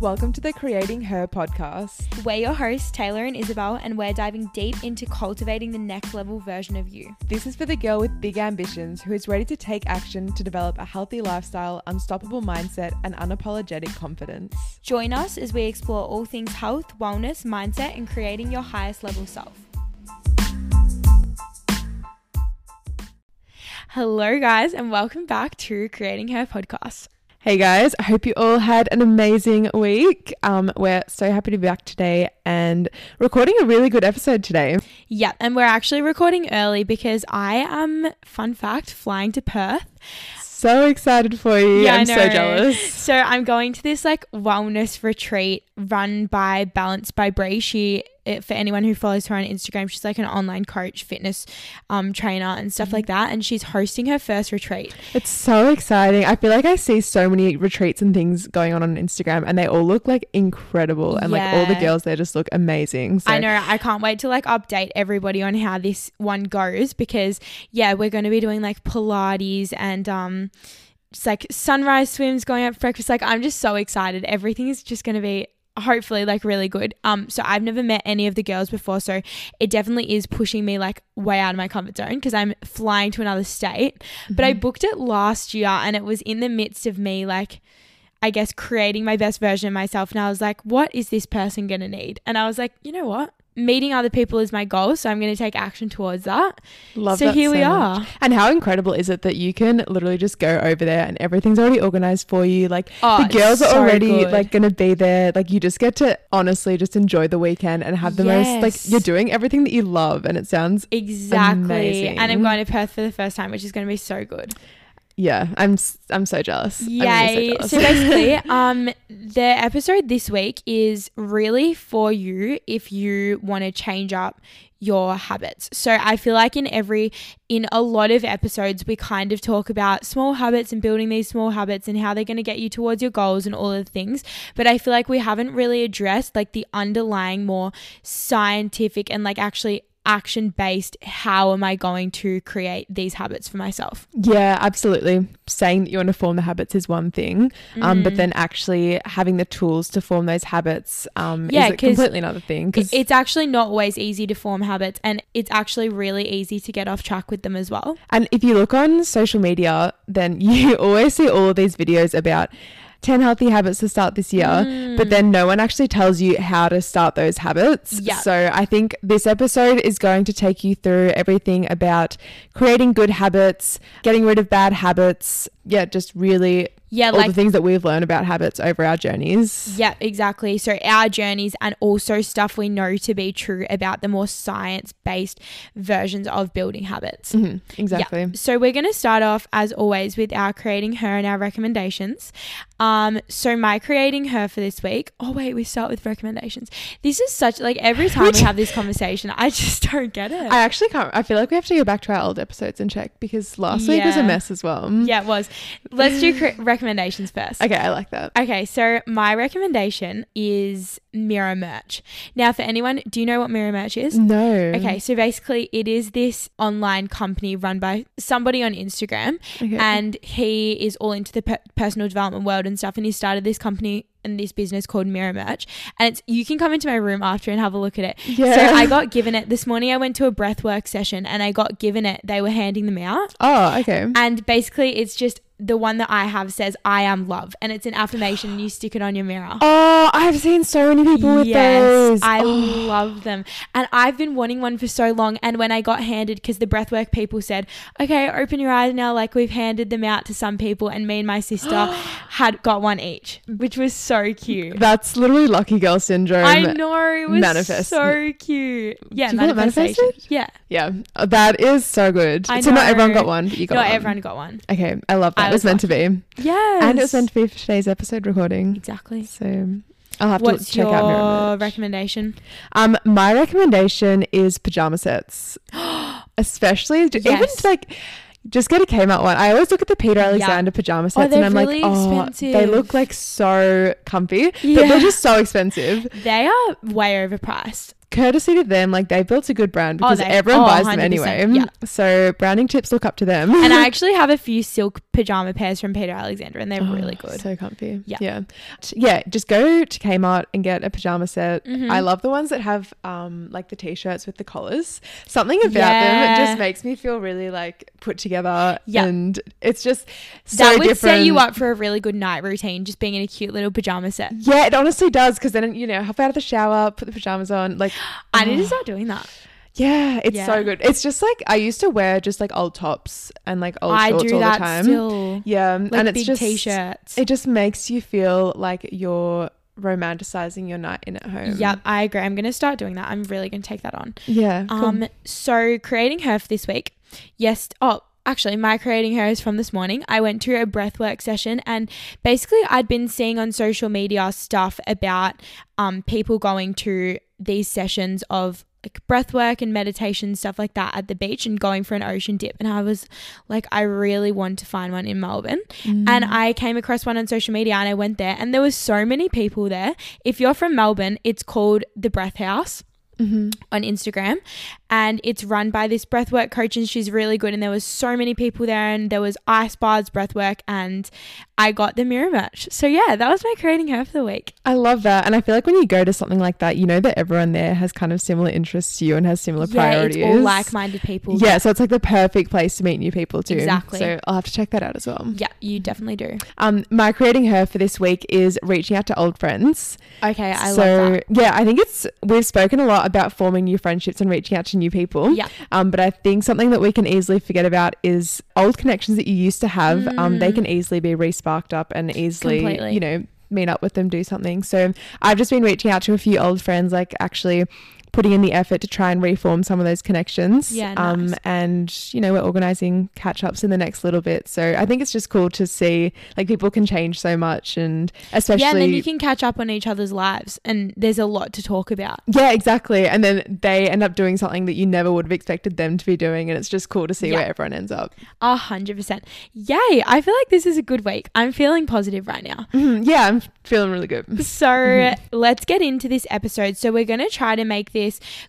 Welcome to the Creating Her podcast. We're your hosts, Tayla and Isabel, and we're diving deep into cultivating the next level version of you. This is for the girl with big ambitions who is ready to take action to develop a healthy lifestyle, unstoppable mindset, and unapologetic confidence. Join us as we explore all things health, wellness, mindset, and creating your highest level self. Hello, guys, and welcome back to Creating Her podcast. Hey guys, I hope you all had an amazing week. Um, we're so happy to be back today and recording a really good episode today. Yeah, and we're actually recording early because I am, fun fact, flying to Perth. So excited for you. Yeah, I'm so jealous. So I'm going to this like wellness retreat run by Balance by Bree. She, for anyone who follows her on Instagram, she's like an online coach, fitness um, trainer, and stuff like that. And she's hosting her first retreat. It's so exciting. I feel like I see so many retreats and things going on on Instagram and they all look like incredible and like all the girls there just look amazing. So I know. I can't wait to like update everybody on how this one goes because yeah, we're going to be doing like Pilates and um, it's like sunrise swims, going out for breakfast. Like I'm just so excited. Everything is just going to be hopefully like really good. Um, so I've never met any of the girls before, so it definitely is pushing me like way out of my comfort zone because I'm flying to another state. But I booked it last year and it was in the midst of me like. I guess creating my best version of myself. And I was like, what is this person going to need? And I was like, you know what? Meeting other people is my goal. So I'm going to take action towards that. Love so that here we much. are. And how incredible is it that you can literally just go over there and everything's already organized for you? Like Oh, the girls are so already good. like going to be there. Like you just get to honestly just enjoy the weekend and have the most like you're doing everything that you love and it sounds Exactly. Amazing. And I'm going to Perth for the first time, which is going to be so good. Yeah, I'm I'm so jealous. I'm really Yay. so, so basically, um, the episode this week is really for you if you want to change up your habits. So I feel like in every in a lot of episodes we kind of talk about small habits and building these small habits and how they're going to get you towards your goals and all the things, but I feel like we haven't really addressed like the underlying more scientific and like actually action based how am I going to create these habits for myself? Yeah, absolutely. Saying that you want to form the habits is one thing, um, Mm. but then actually having the tools to form those habits um, Yeah, is completely another thing. Because It's actually not always easy to form habits, and it's actually really easy to get off track with them as well. And if you look on social media, then you always see all of these videos about 10 healthy habits to start this year, but then mm. no one actually tells you how to start those habits. Yeah. So I think this episode is going to take you through everything about creating good habits, getting rid of bad habits. Yeah, just really Yeah, all like the things that we've learned about habits over our journeys. yeah, exactly. So our journeys and also stuff we know to be true about the more science-based versions of building habits. Mhm, exactly. Yeah. So we're going to start off as always with our creating her and our recommendations. Um so my creating her for this week. Oh wait, we start with recommendations. This is such like every time we have this conversation, I just don't get it. I actually can't. I feel like we have to go back to our old episodes and check because last week was a mess as well. yeah, it was. Let's do cre- recommendations first. Okay, I like that. Okay, so my recommendation is Mirror Merch. Now, for anyone, do you know what Mirror Merch is? No. Okay, so basically, it is this online company run by somebody on Instagram, Okay. and he is all into the per- personal development world and stuff. And he started this company and this business called Mirror Merch, and it's you can come into my room after and have a look at it. yeah. So I got given it this morning. I went to a breathwork session, and I got given it. They were handing them out, Oh, okay. and basically, it's just the one that I have says "I am love," and it's an affirmation. and You stick it on your mirror. Oh, I've seen so many people with those. I Oh. love them. And I've been wanting one for so long. And when I got handed, because the breathwork people said, okay, open your eyes now, like we've handed them out to some people. And me and my sister had got one each, which was so cute. That's literally lucky girl syndrome. I know it was manifest- so cute. Yeah, Do you call it manifestation. Yeah, Yeah, uh, that is so good. I so not everyone got one, but you got not one. everyone got one. Okay, I love that. I it was was meant to be, Yes, and it was meant to be for today's episode recording. exactly. So I'll have What's to check out Mirror recommendation? Um, my recommendation is pajama sets, especially j- even like just get a Kmart one. I always look at the Peter Alexander pajama sets and I'm really like, oh, they look like so comfy, but they're just so expensive. They are way overpriced. Courtesy to them, like they built a good brand Oh, because they- everyone oh, buys them 100%, anyway. yeah. So branding tips look up to them. and I actually have a few silk pajama pairs from Peter Alexander, and they're Oh, really good. So comfy. Yeah. Yeah. Yeah. Just go to Kmart and get a pajama set. Mhm. I love the ones that have um like the t-shirts with the collars. Something about them it just makes me feel really like put together. Yeah. And it's just so that would different. set you up for a really good night routine, just being in a cute little pajama set. Yeah, it honestly does because then you know, hop out of the shower, put the pajamas on, like I need to oh. start doing that. Yeah, it's Yeah. so good. It's just like I used to wear just like old tops and like old I shorts do all that the time. still. Yeah, Like and it's big just t-shirts. It just makes you feel like you're romanticizing your night in at home. Yep, I agree. I'm gonna start doing that. I'm really gonna take that on. Yeah. cool. Um, so creating her for this week. Yes. Oh, actually, my creating her is from this morning. I went to a breathwork session, and basically, I'd been seeing on social media stuff about um people going to these sessions of like breath work and meditation stuff like that at the beach and going for an ocean dip. And I was like I really want to find one in Melbourne. And Mm. I came across one on social media and I went there and there was so many people there. If you're from Melbourne it's called the Breath House Mhm. on Instagram and it's run by this breathwork coach and she's really good and there was so many people there and there was ice baths breathwork and I got the Mirror Merch so yeah that was my creating her for the week I love that, and I feel like when you go to something like that, you know that everyone there has kind of similar interests to you and has similar yeah priorities. it's all like-minded people Yeah, so it's like the perfect place to meet new people too. Exactly. So I'll have to check that out as well. yeah you definitely do Um, my creating her for this week is reaching out to old friends. okay I so love that So yeah, I think it's we've spoken a lot about forming new friendships and reaching out to new people. Yeah. Um, but I think something that we can easily forget about is old connections that you used to have. Um, they Mm. can easily be resparked up and easily, Completely. you know, meet up with them, do something. So I've just been reaching out to a few old friends, like actually putting in the effort to try and reform some of those connections. Yeah, Um, nice. and you know, we're organizing catch ups in the next little bit. So I think it's just cool to see like people can change so much and especially yeah and then you can catch up on each other's lives and there's a lot to talk about Yeah, exactly. And then they end up doing something that you never would have expected them to be doing. And it's just cool to see Yeah. where everyone ends up. A hundred percent. Yay! I feel like this is a good week. I'm feeling positive right now. Mhm. Yeah, I'm feeling really good. So let's get into this episode. So we're gonna try to make this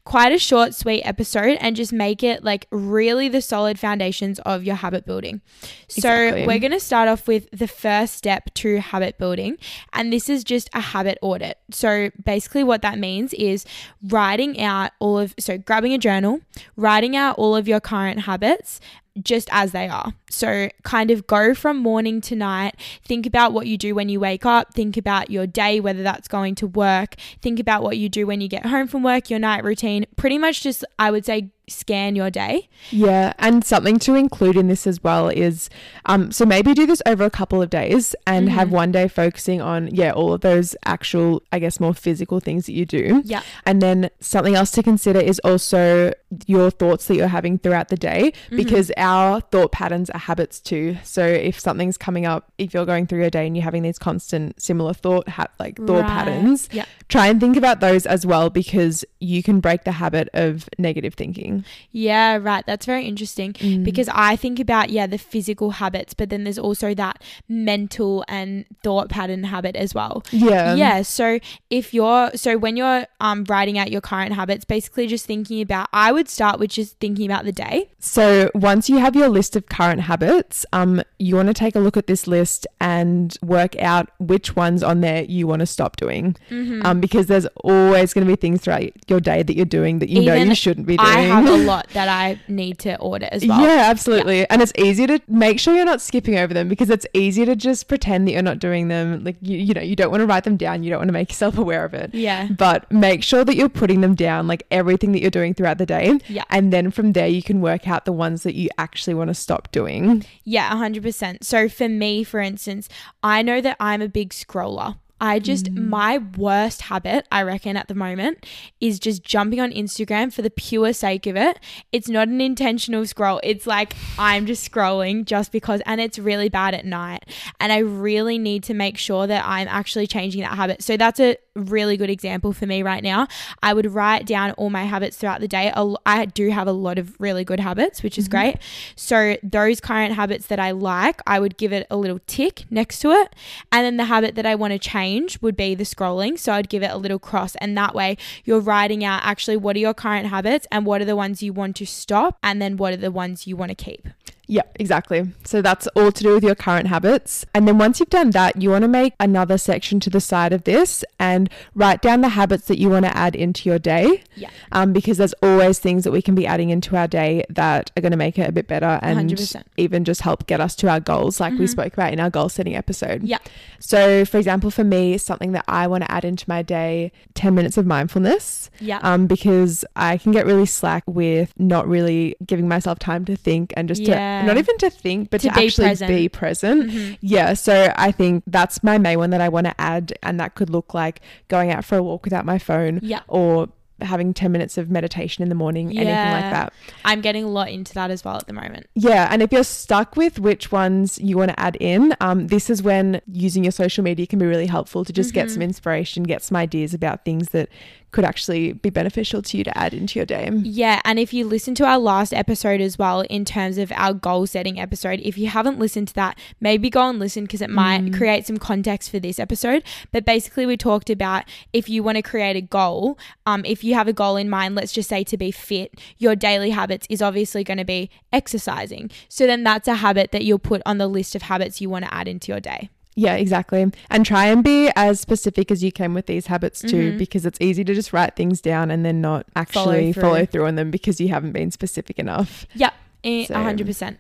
quite a short, sweet episode and just make it like really the solid foundations of your habit building. So Exactly. we're gonna start off with the first step to habit building, and this is just a habit audit. So basically, what that means is writing out all of so grabbing a journal, writing out all of your current habits just as they are. So, kind of go from morning to night. Think about what you do when you wake up. Think about your day, whether that's going to work. Think about what you do when you get home from work, your night routine. Pretty much just, I would say, scan your day. Yeah, and something to include in this as well is um so maybe do this over a couple of days and have Mhm. one day focusing on yeah, all of those actual I guess more physical things that you do. Yeah. And then something else to consider is also your thoughts that you're having throughout the day Mm-hmm. because our thought patterns are habits too. So if something's coming up, if you're going through your day and you're having these constant similar thought ha- like thought Right. patterns, Yeah. try and think about those as well because you can break the habit of negative thinking. Yeah, right. That's very interesting Mm. because I think about, yeah, the physical habits, but then there's also that mental and thought pattern habit as well. yeah. yeah so if you're so when you're um writing out your current habits basically just thinking about i would start with just thinking about the day So once you have your list of current habits, um, you want to take a look at this list and work out which ones on there you want to stop doing. Mm-hmm. Um, because there's always going to be things throughout your day that you're doing that you know you shouldn't be doing. i have a lot that i need to order as well Yeah, absolutely. And it's easy to make sure you're not skipping over them because it's easy to just pretend that you're not doing them. Like, you, you know, you don't want to write them down. You don't want to make yourself aware of it. yeah But make sure that you're putting them down, like everything that you're doing throughout the day. Yeah. And then from there, you can work out the ones that you actually want to stop doing. Yeah, 100%. So for me, for instance, I know that I'm a big scroller. I just, Mm. my worst habit, I reckon, at the moment is just jumping on Instagram for the pure sake of it. It's not an intentional scroll. It's like I'm just scrolling just because, and it's really bad at night. And I really need to make sure that I'm actually changing that habit. So that's a really good example for me right now. I would write down all my habits throughout the day. I do have a lot of really good habits, which is great. So those current habits that I like, I would give it a little tick next to it. And then the habit that I want to change, change would be the scrolling. So I'd give it a little cross, and that way you're writing out actually what are your current habits and what are the ones you want to stop, and then what are the ones you want to keep. Yeah, exactly. So that's all to do with your current habits. And then once you've done that, you want to make another section to the side of this and write down the habits that you want to add into your day. Yeah. Um, because there's always things that we can be adding into our day that are going to make it a bit better and 100%. even just help get us to our goals, like we spoke about in our goal setting episode. Yeah. So, for example, for me, something that I want to add into my day 10 minutes of mindfulness Yeah. um, because I can get really slack with not really giving myself time to think and just Yeah. to not even to think, but To to, be actually present. be present. Mhm. Yeah, so I think that's my main one that I want to add, and that could look like going out for a walk without my phone Yeah. or having 10 minutes of meditation in the morning, anything like that. I'm getting a lot into that as well at the moment. Yeah, and if you're stuck with which ones you want to add in, um, this is when using your social media can be really helpful to just get Mm-hmm. some inspiration, get some ideas about things that could actually be beneficial to you to add into your day. Yeah, and if you listen to our last episode as well, in terms of our goal setting episode, if you haven't listened to that, maybe go and listen because it might create some context for this episode. But basically, we talked about if you want to create a goal, um, if you have a goal in mind, let's just say to be fit, your daily habits is obviously going to be exercising. So then that's a habit that you'll put on the list of habits you want to add into your day. Yeah, exactly. And try and be as specific as you can with these habits too, Mhm. because it's easy to just write things down and then not actually through. follow through on them because you haven't been specific enough. Yeah. A hundred percent.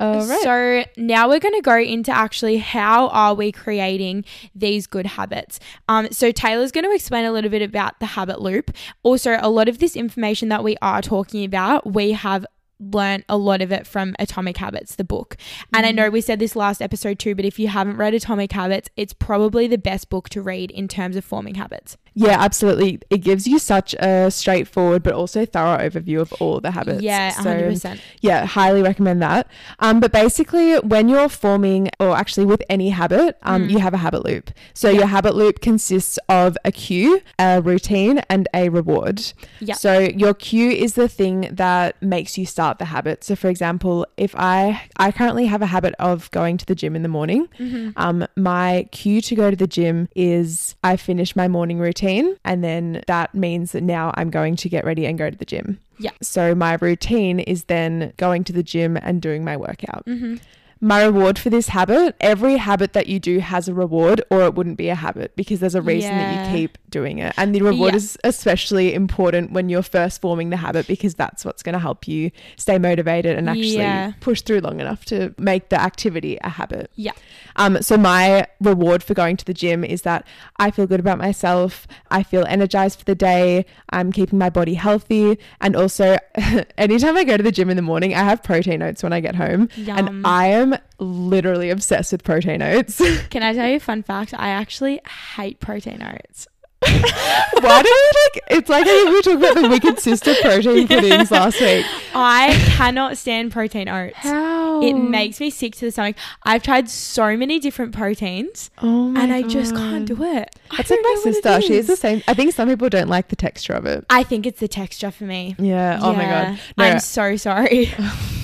All right. So now we're going to go into actually how are we creating these good habits. Um, so Tayla's going to explain a little bit about the habit loop. Also, a lot of this information that we are talking about, we have learned a lot of it from Atomic Habits, the book. And I know we said this last episode too, but if you haven't read Atomic Habits, it's probably the best book to read in terms of forming habits. Yeah, absolutely. It gives you such a straightforward but also thorough overview of all the habits. Yeah, 100%. yeah, highly recommend that. Um, but basically, when you're forming, or actually with any habit, um, Mm. you have a habit loop. So your habit loop consists of a cue, a routine, and a reward. Yeah. So your cue is the thing that makes you start the habit. So for example, if I I currently have a habit of going to the gym in the morning, Mm-hmm. um, my cue to go to the gym is I finish my morning routine, and then that means that now I'm going to get ready and go to the gym. Yeah. So my routine is then going to the gym and doing my workout. Mm-hmm. My reward for this habit, every habit that you do has a reward or it wouldn't be a habit because there's a reason that you keep doing it. And the reward Yeah. is especially important when you're first forming the habit because that's what's going to help you stay motivated and actually Yeah. push through long enough to make the activity a habit. Yeah. Um, so my reward for going to the gym is that I feel good about myself. I feel energized for the day. I'm keeping my body healthy. And also, anytime I go to the gym in the morning, I have protein oats when I get home. Yum. And I am literally obsessed with protein oats. Can I tell you a fun fact? I actually hate protein oats. Why do we like? It's like we were talking about the Wicked Sister protein puddings last week. I cannot stand protein oats. How? It makes me sick to the stomach. I've tried so many different proteins Oh and I just can't do it. I like my what it sister. She is the same. I think some people don't like the texture of it. I think it's the texture for me. Yeah. Oh my god. No, I'm so sorry.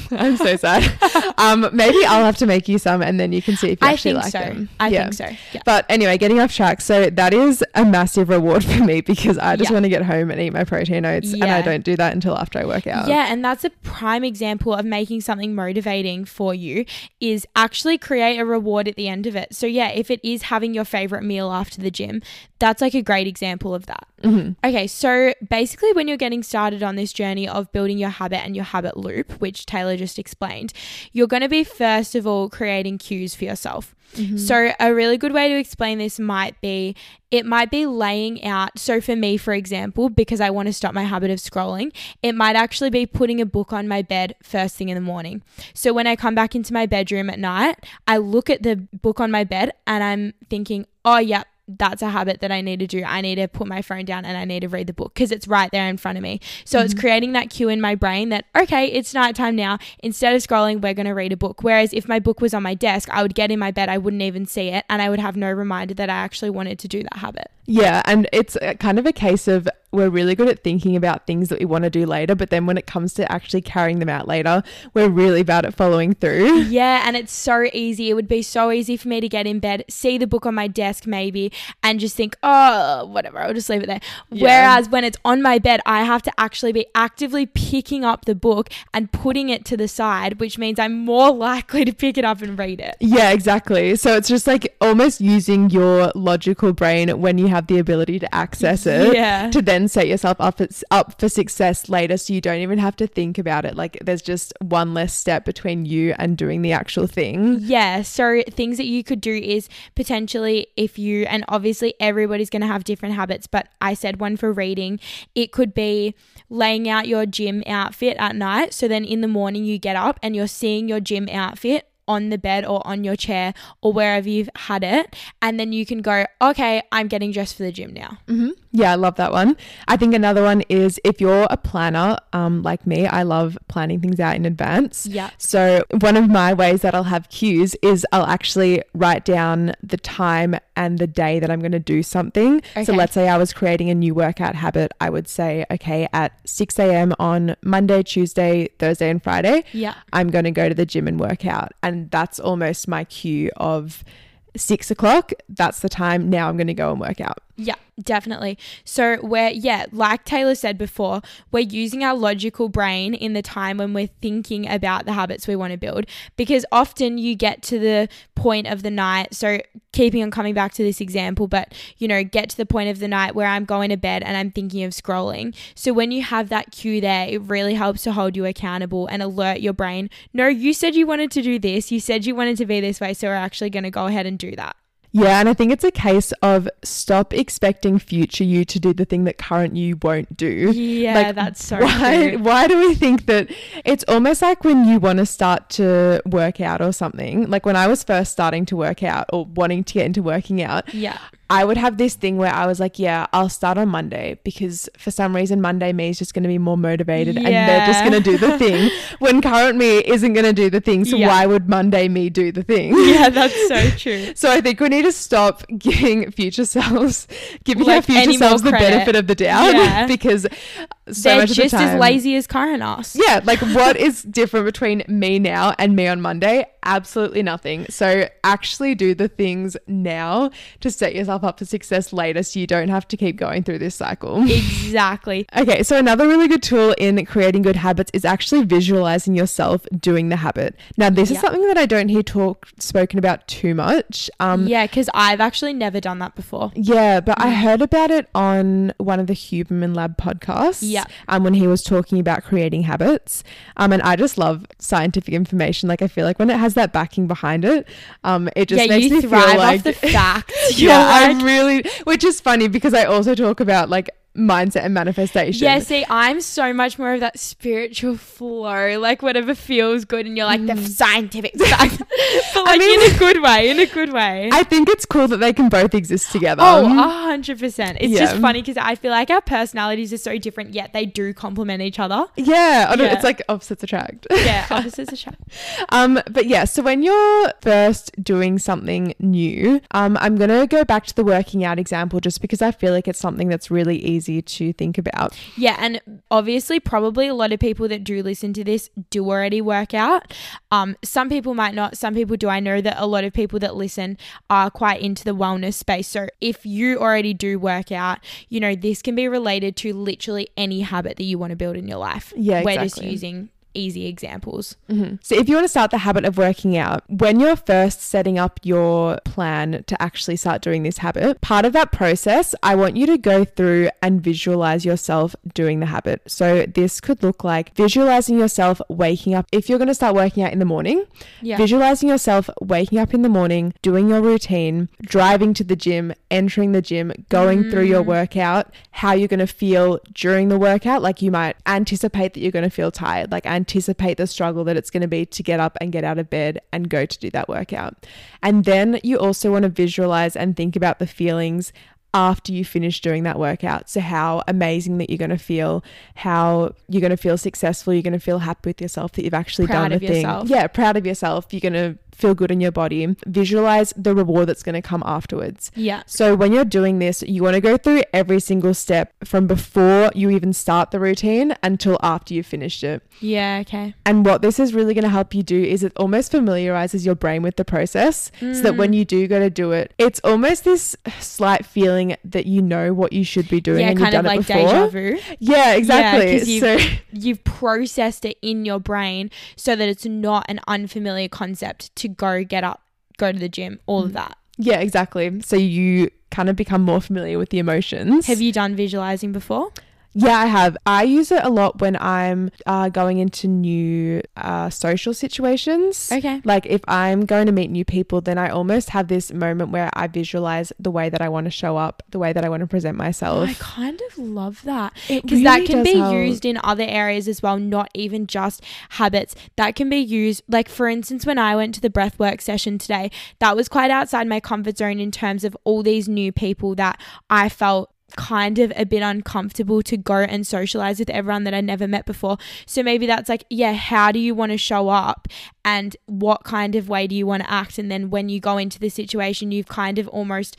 I'm so sad. um, maybe I'll have to make you some, and then you can see if you I actually like so. them. I Yeah. think so. Yeah. But anyway, getting off track. So that is a massive reward for me because I just Yeah. want to get home and eat my protein oats, and I don't do that until after I work out. Yeah, and that's a prime example of making something motivating for you is actually create a reward at the end of it. So yeah, if it is having your favorite meal after the gym, that's like a great example of that. Mhm. Okay, so basically when you're getting started on this journey of building your habit and your habit loop, which Tayla just explained, you're going to be first of all creating cues for yourself. So, a really good way to explain this might be it might be laying out. So, for me, for example, because I want to stop my habit of scrolling, it might actually be putting a book on my bed first thing in the morning. So, when I come back into my bedroom at night, I look at the book on my bed and I'm thinking, oh, yeah, that's a habit that I need to do. I need to put my phone down and I need to read the book because it's right there in front of me. So it's creating that cue in my brain that, okay, it's nighttime now. Instead of scrolling, we're going to read a book. Whereas if my book was on my desk, I would get in my bed, I wouldn't even see it, and I would have no reminder that I actually wanted to do that habit. Yeah, and it's uh, kind of a case of we're really good at thinking about things that we want to do later, but then when it comes to actually carrying them out later, we're really bad at following through. Yeah, and it's so easy. It would be so easy for me to get in bed, see the book on my desk maybe, and just think, oh, whatever, I'll just leave it there. Yeah. Whereas when it's on my bed, I have to actually be actively picking up the book and putting it to the side, which means I'm more likely to pick it up and read it. Yeah, exactly. So it's just like almost using your logical brain when you have the ability to access it Yeah. to then set yourself up up for success later so you don't even have to think about it. Like there's just one less step between you and doing the actual thing. Yeah, so things that you could do is potentially if you, and obviously everybody's going to have different habits, but I said one for reading, it could be laying out your gym outfit at night. So then in the morning you get up and you're seeing your gym outfit on the bed or on your chair or wherever you've had it. And then you can go, okay, I'm getting dressed for the gym now. hmm Yeah, I love that one. I think another one is if you're a planner, um, like me, I love planning things out in advance. Yeah. So one of my ways that I'll have cues is I'll actually write down the time and the day that I'm going to do something. Okay. So let's say I was creating a new workout habit, I would say, okay, at 6 a.m. on Monday, Tuesday, Thursday, and Friday, Yeah. I'm going to go to the gym and work out. And that's almost my cue of six o'clock. That's the time. Now I'm going to go and work out. Yeah, definitely. So we're yeah, like Tayla said before, we're using our logical brain in the time when we're thinking about the habits we want to build because often you get to the point of the night. So keeping on coming back to this example, but you know, get to the point of the night where I'm going to bed and I'm thinking of scrolling. So when you have that cue there, it really helps to hold you accountable and alert your brain, no, you said you wanted to do this. You said you wanted to be this way, so we're actually going to go ahead and do that. Yeah, and I think it's a case of stop expecting future you to do the thing that current you won't do. Yeah, Like, that's so why, true. why do we think that it's almost like when you want to start to work out or something? Like when I was first starting to work out or wanting to get into working out, Yeah. I would have this thing where I was like, yeah, I'll start on Monday because for some reason Monday me is just going to be more motivated and they're just going to do the thing when current me isn't going to do the thing. So Yeah. why would Monday me do the thing? Yeah, that's so true. So I think we need to stop giving future selves, giving our future selves the benefit of the doubt Yeah. because so They're of the just as lazy as current us. Yeah, like what is different between me now and me on Monday? Absolutely nothing. So actually do the things now to set yourself up for success later so you don't have to keep going through this cycle. Exactly. Okay, so another really good tool in creating good habits is actually visualizing yourself doing the habit. Now, this Yeah. is something that I don't hear talk spoken about too much. Um, yeah, because I've actually never done that before. yeah, but I heard about it on one of the Huberman Lab podcasts. Yeah. Um, when he was talking about creating habits. Um, and I just love scientific information. Like I feel like when it has that backing behind it, um, it just yeah, makes me feel like off the facts. Yeah, like, I'm really, which is funny because I also talk about like mindset and manifestation. yeah, see, I'm so much more of that spiritual flow, like whatever feels good, and you're like the scientific stuff, but like mean- in a good way, in a good way. I think it's cool that they can both exist together. Oh, a hundred percent. It's just funny because I feel like our personalities are so different, yet they do complement each other. yeah, I don't- Yeah. it's like opposites attract. Yeah, opposites attract. Um, but yeah, so when you're first doing something new, um, I'm gonna go back to the working out example just because I feel like it's something that's really easy to think about. Yeah, and obviously, probably a lot of people that do listen to this do already work out. Um, some people might not, some people do. I know that a lot of people that listen are quite into the wellness space. So if you already do work out, you know, this can be related to literally any habit that you want to build in your life. Yeah, We're just using easy examples. Mhm. So if you want to start the habit of working out, when you're first setting up your plan to actually start doing this habit, part of that process, I want you to go through and visualize yourself doing the habit. So this could look like visualizing yourself waking up. If you're going to start working out in the morning, Yeah. visualizing yourself waking up in the morning, doing your routine, driving to the gym, entering the gym, going through your workout, how you're going to feel during the workout. Like you might anticipate that you're going to feel tired, like anticipate the struggle that it's going to be to get up and get out of bed and go to do that workout. And then you also want to visualize and think about the feelings after you finish doing that workout. So, how amazing that you're going to feel, how you're going to feel successful, you're going to feel happy with yourself that you've actually Proud done the of thing. yourself. Yeah, proud of yourself. You're going to feel good in your body. Visualize the reward that's going to come afterwards. Yeah. So, when you're doing this, you want to go through every single step from before you even start the routine until after you've finished it. Yeah. Okay. And what this is really going to help you do is it almost familiarizes your brain with the process so that when Mm. you do go to do it, it's almost this slight feeling that you know what you should be doing yeah, and you've kind of done like it before. deja vu. Yeah, exactly. 'cause so You've processed it in your brain so that it's not an unfamiliar concept to go get up, go to the gym, all Mm. of that. yeah, exactly. So you kind of become more familiar with the emotions. Have you done visualizing before? Yeah, I have. I use it a lot when I'm uh, going into new uh, social situations. Okay. Like if I'm going to meet new people, then I almost have this moment where I visualize the way that I want to show up, the way that I want to present myself. I kind of love that because that can be help. used in other areas as well, not even just habits. That can be used, like for instance, when I went to the breathwork session today, that was quite outside my comfort zone in terms of all these new people that I felt kind of a bit uncomfortable to go and socialize with everyone that I never met before. So maybe that's like, yeah, how do you want to show up and what kind of way do you want to act? And then when you go into the situation, you've kind of almost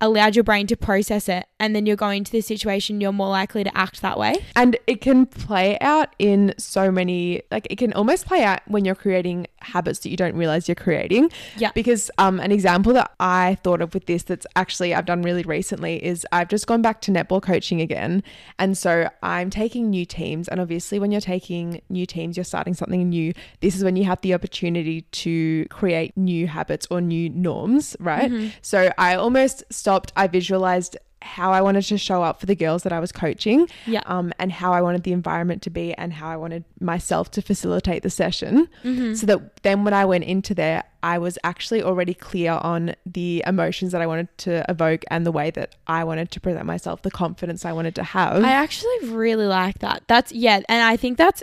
allowed your brain to process it and then you're going to the situation you're more likely to act that way And it can play out in so many, like it can almost play out when you're creating habits that you don't realize you're creating. Yeah. Because um, an example that I thought of with this that's actually I've done really recently is I've just gone back to netball coaching again. And so I'm taking new teams. And obviously, when you're taking new teams, you're starting something new. This is when you have the opportunity to create new habits or new norms, right? Mm-hmm. So I almost stopped, I visualized how I wanted to show up for the girls that I was coaching Yeah. um, and how I wanted the environment to be and how I wanted myself to facilitate the session. Mm-hmm. So that then when I went into there, I was actually already clear on the emotions that I wanted to evoke and the way that I wanted to present myself, the confidence I wanted to have. I actually really like that that's yeah and I think that's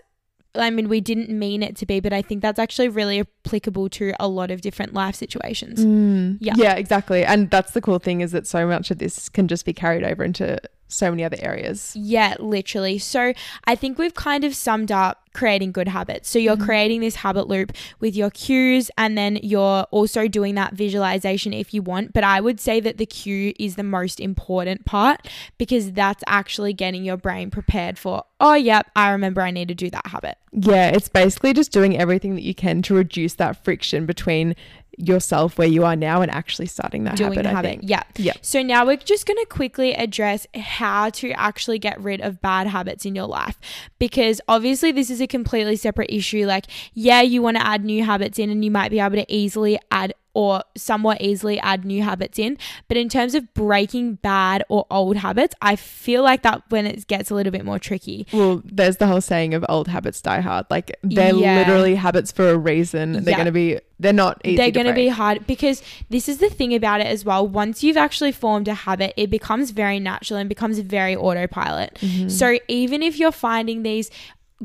I mean we didn't mean it to be but I think that's actually really applicable to a lot of different life situations Mm. Yeah. Yeah, exactly. And that's the cool thing is that so much of this can just be carried over into so many other areas. Yeah, literally. So I think we've kind of summed up creating good habits. So you're mm-hmm. creating this habit loop with your cues and then you're also doing that visualization if you want. But I would say that the cue is the most important part because that's actually getting your brain prepared for, oh, yep, I remember I need to do that habit. Yeah, it's basically just doing everything that you can to reduce that friction between yourself where you are now and actually starting that doing habit. habit. Yeah. Yeah. So now we're just going to quickly address how to actually get rid of bad habits in your life because obviously this is a completely separate issue. Like, yeah, you want to add new habits in and you might be able to easily add or somewhat easily add new habits in. But in terms of breaking bad or old habits, I feel like that when it gets a little bit more tricky. Well, there's the whole saying of old habits die hard. Like they're Yeah. literally habits for a reason. They're Yeah. going to be. They're not easy. They're going to be hard because this is the thing about it as well. Once you've actually formed a habit, it becomes very natural and becomes very autopilot. Mm-hmm. So even if you're finding these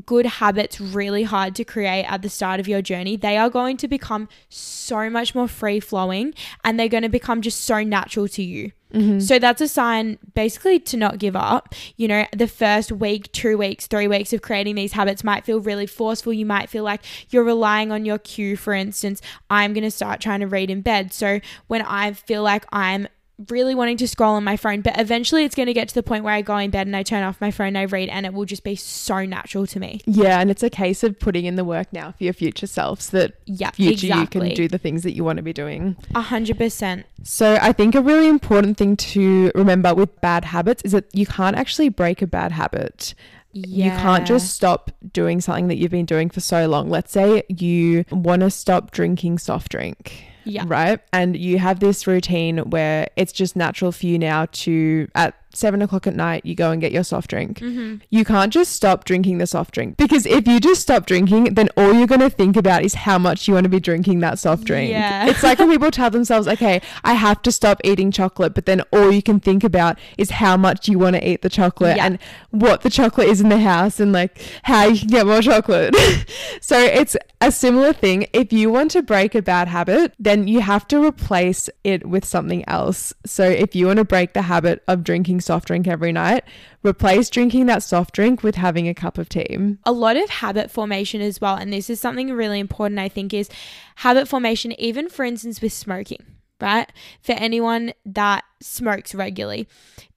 good habits really hard to create at the start of your journey, they are going to become so much more free flowing and they're going to become just so natural to you. Mm-hmm. So that's a sign basically to not give up. You know, the first week, two weeks, three weeks of creating these habits might feel really forceful. You might feel like you're relying on your cue. For instance, I'm going to start trying to read in bed. So when I feel like I'm really wanting to scroll on my phone, but eventually it's going to get to the point where I go in bed and I turn off my phone I read, and it will just be so natural to me. Yeah, and it's a case of putting in the work now for your future self, so that Yeah, future exactly. you can do the things that you want to be doing. A hundred percent. So I think a really important thing to remember with bad habits is that you can't actually break a bad habit. Yeah. You can't just stop doing something that you've been doing for so long. Let's say you want to stop drinking soft drink. Yeah. Right. And you have this routine where it's just natural for you now to, at seven o'clock at night, you go and get your soft drink. Mm-hmm. You can't just stop drinking the soft drink because if you just stop drinking, then all you're going to think about is how much you want to be drinking that soft drink. Yeah. It's like when people tell themselves, okay, I have to stop eating chocolate, but then all you can think about is how much you want to eat the chocolate Yeah. and what the chocolate is in the house and like how you can get more chocolate. so it's a similar thing. If you want to break a bad habit, then you have to replace it with something else. So if you want to break the habit of drinking soft drink every night, replace drinking that soft drink with having a cup of tea. a lot of habit formation as well and this is something really important i think is habit formation even for instance with smoking right for anyone that smokes regularly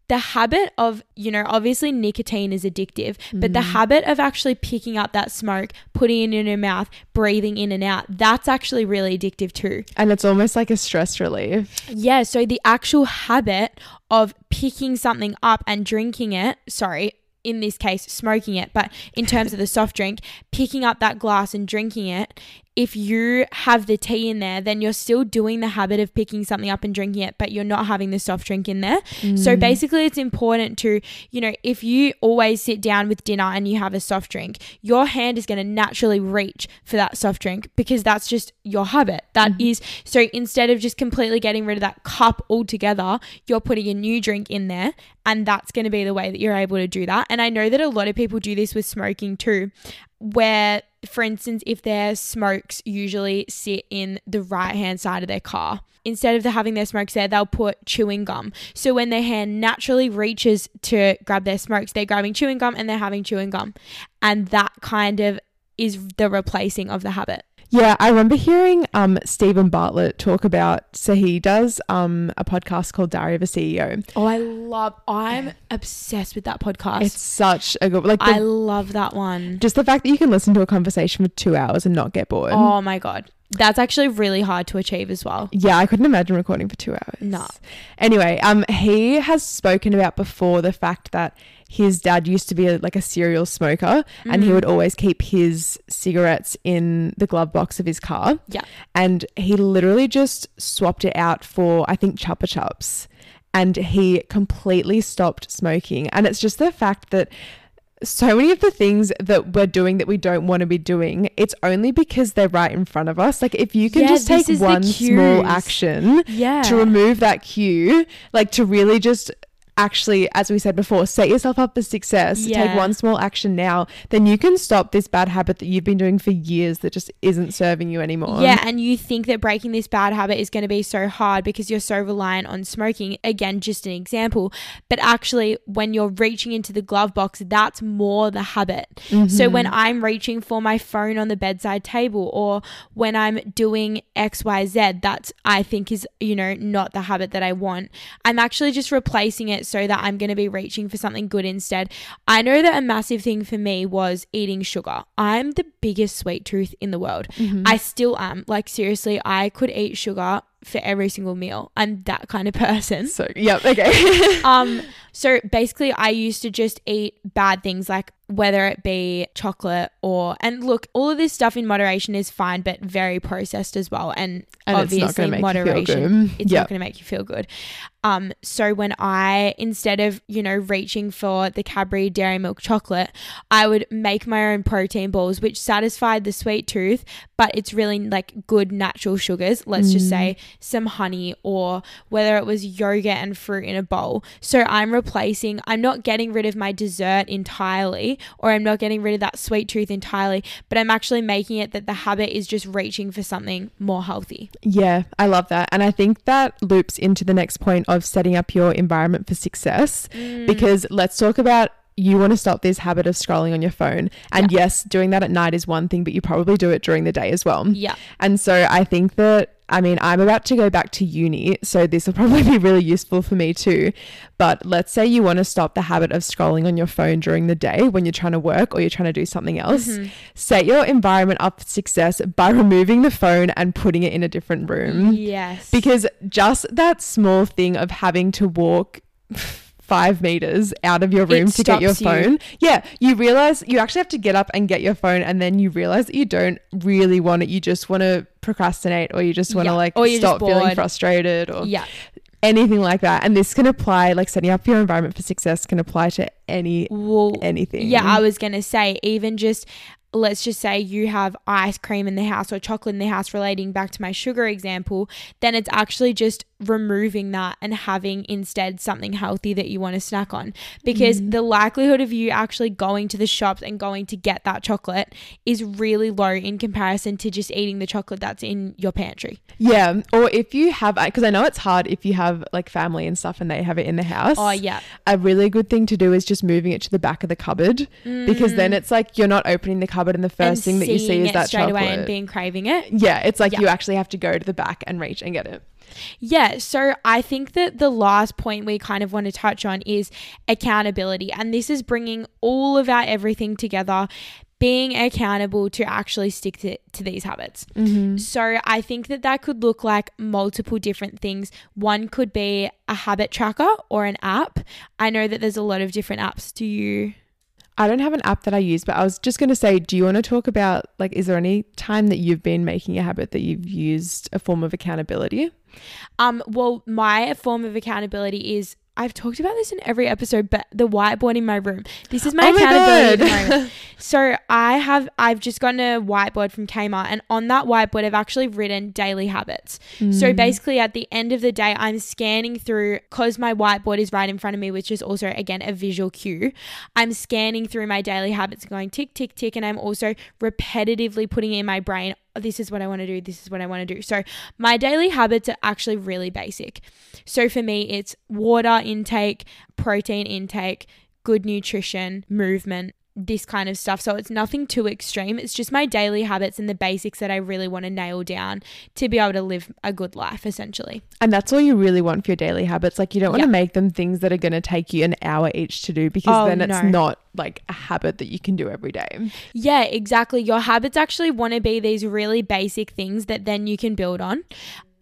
the habit of you know obviously nicotine is addictive but the mm. habit of actually picking up that smoke putting it in your mouth breathing in and out that's actually really addictive too And it's almost like a stress relief. yeah, so the actual habit of picking something up and drinking it, sorry, in this case, smoking it, but in terms of the soft drink, picking up that glass and drinking it, if you have the tea in there, then you're still doing the habit of picking something up and drinking it, but you're not having the soft drink in there. So mm. basically, it's important to, you know, if you always sit down with dinner and you have a soft drink, your hand is going to naturally reach for that soft drink because that's just your habit. That mm-hmm. is so instead of just completely getting rid of that cup altogether, you're putting a new drink in there, and that's going to be the way that you're able to do that. And I know that a lot of people do this with smoking too where for instance if their smokes usually sit in the right hand side of their car instead of having their smokes there they'll put chewing gum. So when their hand naturally reaches to grab their smokes they're grabbing chewing gum and they're having chewing gum. And that kind of is the replacing of the habit Yeah, I remember hearing um, Steven Bartlett talk about. So he does um, a podcast called Diary of a CEO. oh i love i'm obsessed with that podcast It's such a good like the, i love that one. just the fact that you can listen to a conversation for two hours and not get bored. Oh my god that's actually really hard to achieve as well Yeah, I couldn't imagine recording for two hours. No. Anyway, um, he has spoken about before the fact that his dad used to be a, like a serial smoker, and he would always keep his cigarettes in the glove box of his car. Yeah. and he literally just swapped it out for I think Chupa Chups, and he completely stopped smoking. And it's just the fact that so many of the things that we're doing that we don't want to be doing, it's only because they're right in front of us. Like if you can Yeah, just take one small action yeah to remove that cue, like to really just actually, as we said before, set yourself up for success, take one small action now, then you can stop this bad habit that you've been doing for years that just isn't serving you anymore. Yeah, and you think that breaking this bad habit is going to be so hard because you're so reliant on smoking. Again, just an example. But actually, when you're reaching into the glove box, that's more the habit. So when mm-hmm. I'm reaching for my phone on the bedside table or when I'm doing XYZ, that's, I think, is, you know, not the habit that I want. I'm actually just replacing it so that I'm going to be reaching for something good instead. I know that a massive thing for me was eating sugar. I'm the biggest sweet tooth in the world. Mm-hmm. I still am. Like, seriously, I could eat sugar for every single meal. I'm that kind of person. So, yep, okay. Um, so basically, I used to just eat bad things like whether it be chocolate or and look, all of this stuff in moderation is fine, but very processed as well. And, And it's obviously, gonna feel moderation, it's Yep. not going to make you feel good. Um, so when I instead of you know reaching for the Cadbury Dairy Milk chocolate, I would make my own protein balls, which satisfied the sweet tooth, but it's really like good natural sugars. Let's just say some honey or whether it was yogurt and fruit in a bowl. So I'm replacing. I'm not getting rid of my dessert entirely, or I'm not getting rid of that sweet tooth entirely, but I'm actually making it that the habit is just reaching for something more healthy. Yeah, I love that. And I think that loops into the next point of setting up your environment for success Mm. because let's talk about you want to stop this habit of scrolling on your phone. And yes, doing that at night is one thing, but you probably do it during the day as well. Yeah. And so I think that, I mean, I'm about to go back to uni, so this will probably be really useful for me too. But let's say you want to stop the habit of scrolling on your phone during the day when you're trying to work or you're trying to do something else. Mm-hmm. Set your environment up for success by removing the phone and putting it in a different room. Yes. Because just that small thing of having to walk five meters out of your room to get your stops you. phone. Yeah, you realize you actually have to get up and get your phone, and then you realize that you don't really want it. You just want to procrastinate, or you just want to Yeah, like stop feeling frustrated, or yeah. anything like that. And this can apply, like setting up your environment for success can apply to any Well, anything. Yeah, I was going to say, even just let's just say you have ice cream in the house or chocolate in the house, relating back to my sugar example, then it's actually just removing that and having instead something healthy that you want to snack on. Because Mm. the likelihood of you actually going to the shops and going to get that chocolate is really low in comparison to just eating the chocolate that's in your pantry. Yeah. Or if you have, because I know it's hard if you have like family and stuff and they have it in the house. Oh, yeah. A really good thing to do is just moving it to the back of the cupboard because then it's like you're not opening the cupboard and the first Mm. and thing that you see is that straight chocolate. away and being craving it. yeah, it's like Yeah. you actually have to go to the back and reach and get it. Yeah, so I think that the last point we kind of want to touch on is accountability. And this is bringing all of our everything together, being accountable to actually stick to, to these habits. Mm-hmm. So I think that that could look like multiple different things. One could be a habit tracker or an app. I know that there's a lot of different apps. Do you? I don't have an app that I use, but I was just going to say, do you want to talk about like, is there any time that you've been making a habit that you've used a form of accountability? Um, well, my form of accountability is I've talked about this in every episode, but the whiteboard in my room. This is my Oh my accountability God. So I have I've just gotten a whiteboard from Kmart and on that whiteboard I've actually written daily habits. Mm. So basically at the end of the day I'm scanning through cuz my whiteboard is right in front of me which is also again a visual cue. I'm scanning through my daily habits going tick tick tick and I'm also repetitively putting in my brain this is what I want to do, this is what I want to do. So my daily habits are actually really basic. So for me it's water intake, protein intake, good nutrition, movement, this kind of stuff. So it's nothing too extreme. It's just my daily habits and the basics that I really want to nail down to be able to live a good life, essentially. And that's all you really want for your daily habits. Like, you don't want Yeah. to make them things that are going to take you an hour each to do because Oh, then it's no. not like a habit that you can do every day. Yeah, exactly. Your habits actually want to be these really basic things that then you can build on.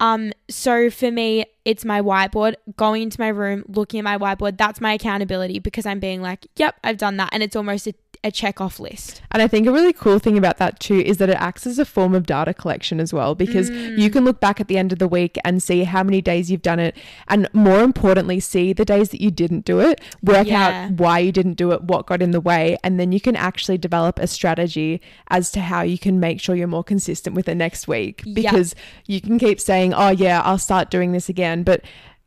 Um, so for me, it's my whiteboard, going into my room, looking at my whiteboard. That's my accountability because I'm being like, yep, I've done that. And it's almost a, a check off list. And I think a really cool thing about that too is that it acts as a form of data collection as well because you Mm. can look back at the end of the week and see how many days you've done it and more importantly see the days that you didn't do it, work Yeah. out why you didn't do it, what got in the way, and then you can actually develop a strategy as to how you can make sure you're more consistent with it next week because you can keep saying, "Oh yeah, I'll start doing this again," but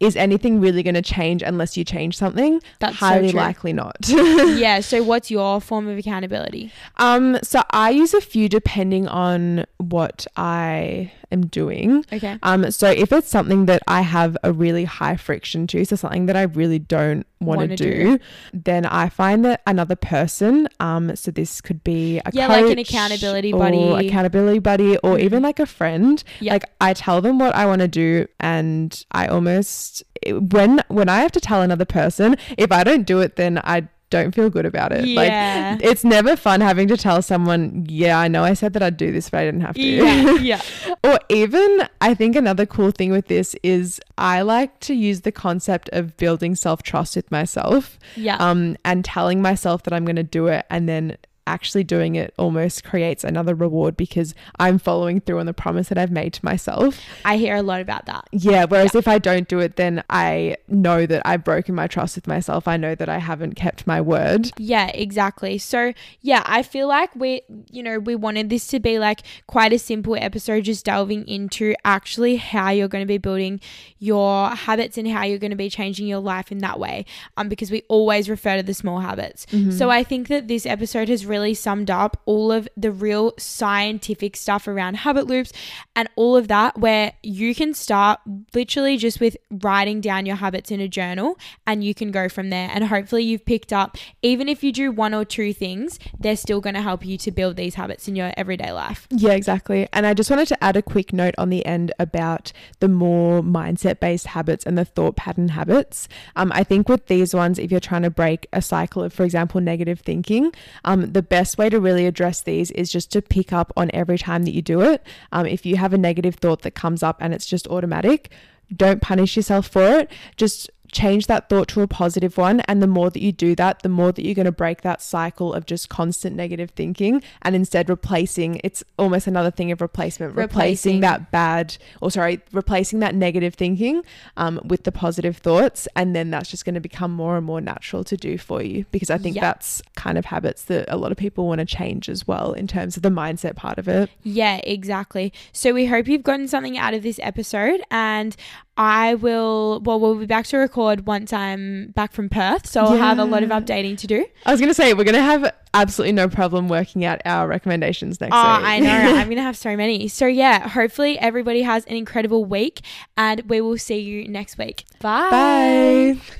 is anything really going to change unless you change something? That's Highly true. likely not. yeah. So what's your form of accountability? Um, so I use a few depending on what I am doing. Okay. Um, so if it's something that I have a really high friction to, so something that I really don't want Wanna do. do, then I find that another person, um, so this could be a Yeah, like an accountability or buddy. accountability buddy, or Mhm. even like a friend. Yeah. Like I tell them what I want to do, and I almost when when I have to tell another person, if I don't do it, then I don't feel good about it. Like Yeah. it's never fun having to tell someone, yeah, I know I said that I'd do this, but I didn't have to. yeah. Yeah. or even, I think another cool thing with this is I like to use the concept of building self trust with myself Yeah. um, and telling myself that I'm going to do it and then actually doing it almost creates another reward because I'm following through on the promise that I've made to myself. I hear a lot about that. Yeah. Whereas if I don't do it, then I know that I've broken my trust with myself. I know that I haven't kept my word. Yeah, exactly. So, yeah, I feel like we, you know, we wanted this to be like quite a simple episode, just delving into actually how you're going to be building your habits and how you're going to be changing your life in that way. Um, because we always refer to the small habits. So, I think that this episode has really summed up all of the real scientific stuff around habit loops and all of that, where you can start literally just with writing down your habits in a journal and you can go from there. And hopefully, you've picked up, even if you do one or two things, they're still going to help you to build these habits in your everyday life. Yeah, exactly. And I just wanted to add a quick note on the end about the more mindset based habits and the thought pattern habits. Um, I think with these ones, if you're trying to break a cycle of, for example, negative thinking, um, the best way to really address these is just to pick up on every time that you do it. Um, if you have a negative thought that comes up and it's just automatic, don't punish yourself for it. Just change that thought to a positive one. And the more that you do that, the more that you're going to break that cycle of just constant negative thinking and instead replacing it's almost another thing of replacement, replacing, Replacing. that bad, or sorry, replacing that negative thinking um, with the positive thoughts. And then that's just going to become more and more natural to do for you because I think Yeah. that's kind of habits that a lot of people want to change as well in terms of the mindset part of it. Yeah, exactly. So we hope you've gotten something out of this episode and I will well we'll be back to record once I'm back from Perth. So I'll have a lot of updating to do. I was going to say, we're going to have absolutely no problem working out our recommendations next week. Oh, week. I know. I'm going to have so many. So yeah, hopefully everybody has an incredible week and we will see you next week. Bye. Bye.